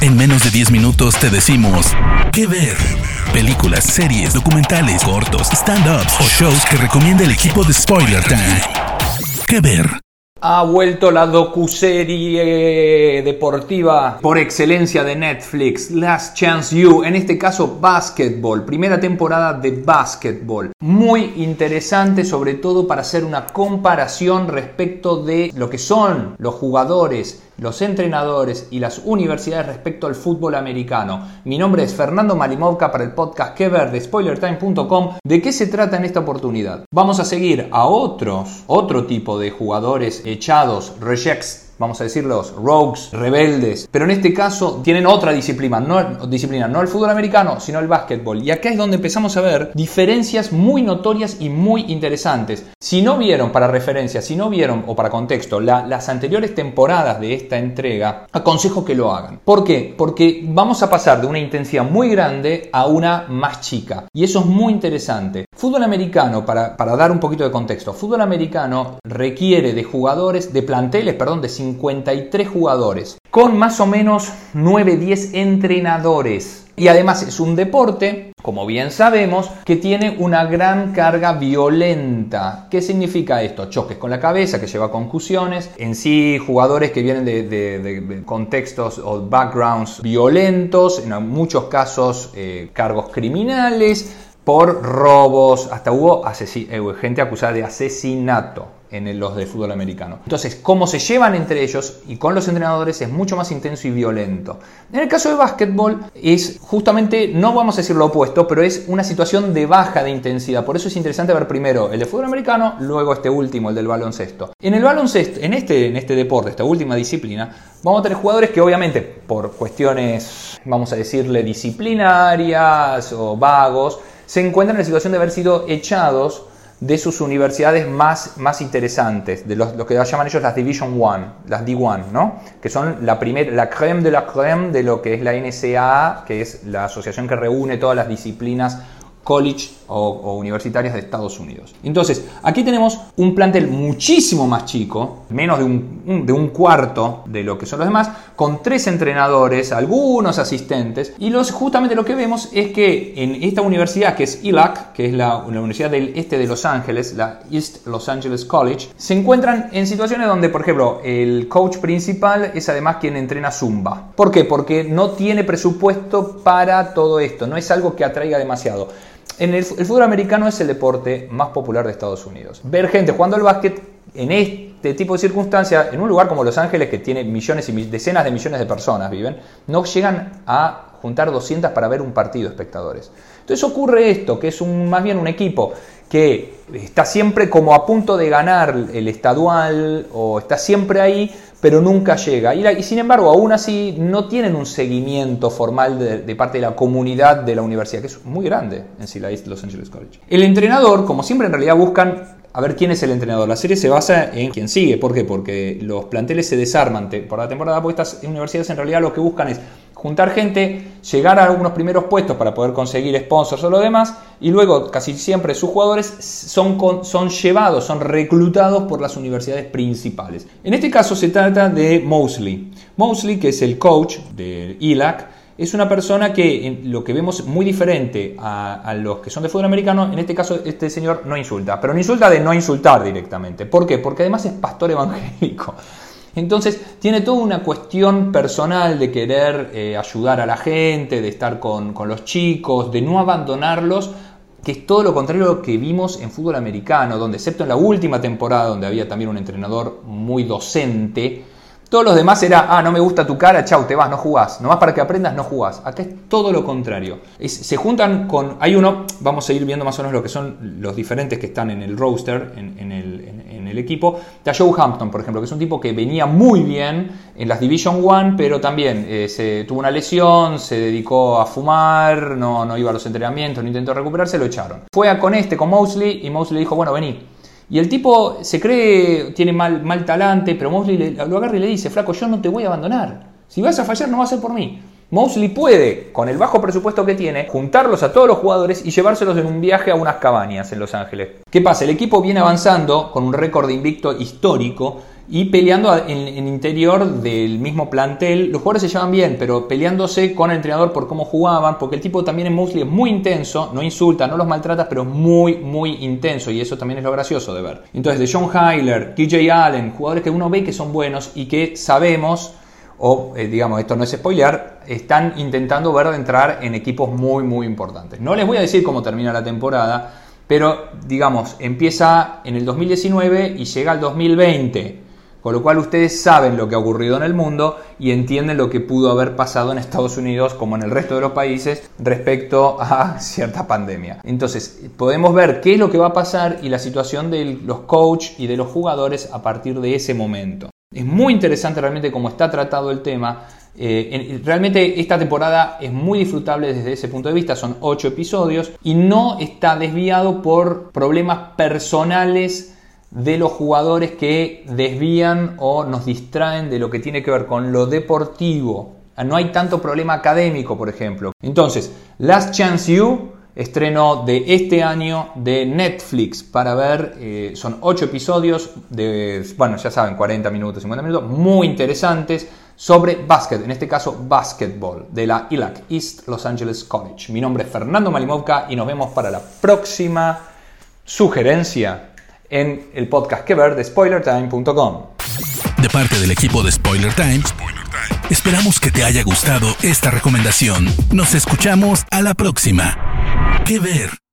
En menos de 10 minutos te decimos qué ver. Películas, series, documentales, cortos, stand-ups o shows que recomienda el equipo de Spoiler Time. ¿Qué ver? Ha vuelto la docuserie deportiva por excelencia de Netflix, Last Chance You, en este caso Basketball, primera temporada de Basketball. Muy interesante sobre todo para hacer una comparación respecto de lo que son los jugadores los entrenadores y las universidades respecto al fútbol americano. Mi nombre es Fernando Malimovka para el podcast que ver de spoilertime.com. ¿De qué se trata en esta oportunidad? Vamos a seguir a otros, otro tipo de jugadores echados, rejects vamos a decir los rogues, rebeldes, pero en este caso tienen otra disciplina, no, disciplina, no el fútbol americano, sino el básquetbol. Y acá es donde empezamos a ver diferencias muy notorias y muy interesantes. Si no vieron, para referencia, si no vieron o para contexto, las anteriores temporadas de esta entrega, aconsejo que lo hagan. ¿Por qué? Porque vamos a pasar de una intensidad muy grande a una más chica. Y eso es muy interesante. Fútbol americano, para, para dar un poquito de contexto, fútbol americano requiere de jugadores, de planteles, perdón, de 53 jugadores, con más o menos 9-10 entrenadores. Y además es un deporte, como bien sabemos, que tiene una gran carga violenta. ¿Qué significa esto? Choques con la cabeza, que lleva concusiones, en sí jugadores que vienen de, contextos o backgrounds violentos, en muchos casos eh, cargos criminales, por robos, hasta hubo eh, gente acusada de asesinato en los de fútbol americano. Entonces, cómo se llevan entre ellos y con los entrenadores es mucho más intenso y violento. En el caso de básquetbol es justamente, no vamos a decir lo opuesto, pero es una situación de baja de intensidad. Por eso es interesante ver primero el de fútbol americano, luego este último, el del baloncesto. En el baloncesto, en este, en este deporte, esta última disciplina, vamos a tener jugadores que obviamente por cuestiones, vamos a decirle, disciplinarias o vagos, se encuentran en la situación de haber sido echados de sus universidades más, más interesantes, de los, lo que llaman ellos las Division One, las D1, ¿no? que son la, primer, la creme de la creme de lo que es la NCAA, que es la asociación que reúne todas las disciplinas college o, universitarias de Estados Unidos. Entonces, aquí tenemos un plantel muchísimo más chico, menos de un, de un, cuarto de lo que son los demás, con tres entrenadores, algunos asistentes, y los, justamente lo que vemos es que en esta universidad, que es ILAC, que es la, Universidad del Este de Los Ángeles, la East Los Angeles College, se encuentran en situaciones donde, por ejemplo, el coach principal es además quien entrena Zumba. ¿Por qué? Porque no tiene presupuesto para todo esto, no es algo que atraiga demasiado en el, fútbol americano es el deporte más popular de Estados Unidos. Ver gente jugando al básquet en este tipo de circunstancias, en un lugar como Los Ángeles, que tiene millones y decenas de millones de personas viven, no llegan a juntar 200 para ver un partido espectadores. Entonces ocurre esto, que es un, más bien un equipo que está siempre como a punto de ganar el estadual o está siempre ahí, pero nunca llega. Y, sin embargo, aún así no tienen un seguimiento formal de, parte de la comunidad de la universidad, que es muy grande en sí, la Los Angeles College. El entrenador, como siempre, en realidad buscan a ver quién es el entrenador. La serie se basa en quién sigue. ¿Por qué? Porque los planteles se desarman por la temporada, porque estas universidades en realidad lo que buscan es juntar gente, llegar a algunos primeros puestos para poder conseguir sponsors o lo demás, y luego casi siempre sus jugadores son, son llevados, son reclutados por las universidades principales. En este caso se trata de Mosley. Mosley, que es el coach de ILAC, es una persona que lo que vemos muy diferente a, a, los que son de fútbol americano, en este caso este señor no insulta, pero no insulta de no insultar directamente. ¿Por qué? Porque además es pastor evangélico. Entonces tiene toda una cuestión personal de querer eh, ayudar a la gente, de estar con, los chicos, de no abandonarlos, que es todo lo contrario a lo que vimos en fútbol americano, donde excepto en la última temporada, donde había también un entrenador muy docente, todos los demás era, ah, no me gusta tu cara, chau, te vas, no jugás. Nomás para que aprendas, no jugás. Acá es todo lo contrario. se juntan con, hay uno, vamos a ir viendo más o menos lo que son los diferentes que están en el roster, en, el, equipo. Está Joe Hampton, por ejemplo, que es un tipo que venía muy bien en las Division One, pero también eh, se tuvo una lesión, se dedicó a fumar, no, no iba a los entrenamientos, no intentó recuperarse, lo echaron. Fue a con este, con Mosley, y Mosley dijo, bueno, vení y el tipo se cree, tiene mal, mal talante, pero Mosley lo agarra y le dice, flaco, yo no te voy a abandonar. Si vas a fallar, no va a ser por mí. Mosley puede, con el bajo presupuesto que tiene, juntarlos a todos los jugadores y llevárselos en un viaje a unas cabañas en Los Ángeles. ¿Qué pasa? El equipo viene avanzando con un récord invicto histórico y peleando en, en, interior del mismo plantel. Los jugadores se llevan bien, pero peleándose con el entrenador por cómo jugaban, porque el tipo también en Mosley es muy intenso, no insulta, no los maltrata, pero es muy, muy intenso y eso también es lo gracioso de ver. Entonces, de John Hyler, TJ Allen, jugadores que uno ve que son buenos y que sabemos o eh, digamos, esto no es spoilear, están intentando ver de entrar en equipos muy, muy importantes. No les voy a decir cómo termina la temporada, pero digamos, empieza en el 2019 y llega al 2020. Con lo cual ustedes saben lo que ha ocurrido en el mundo y entienden lo que pudo haber pasado en Estados Unidos como en el resto de los países respecto a cierta pandemia. Entonces, podemos ver qué es lo que va a pasar y la situación de los coaches y de los jugadores a partir de ese momento. Es muy interesante realmente cómo está tratado el tema. Eh, realmente esta temporada es muy disfrutable desde ese punto de vista, son ocho episodios y no está desviado por problemas personales de los jugadores que desvían o nos distraen de lo que tiene que ver con lo deportivo. No hay tanto problema académico, por ejemplo. Entonces, Last Chance You estreno de este año de Netflix para ver, eh, son 8 episodios de, bueno, ya saben, 40 minutos, 50 minutos, muy interesantes sobre básquet, en este caso básquetbol, de la ILAC, East Los Angeles College. Mi nombre es Fernando Malimovka y nos vemos para la próxima sugerencia en el podcast que ver de SpoilerTime.com. De parte del equipo de Spoiler Times, esperamos que te haya gustado esta recomendación. Nos escuchamos a la próxima. ¿Qué ver?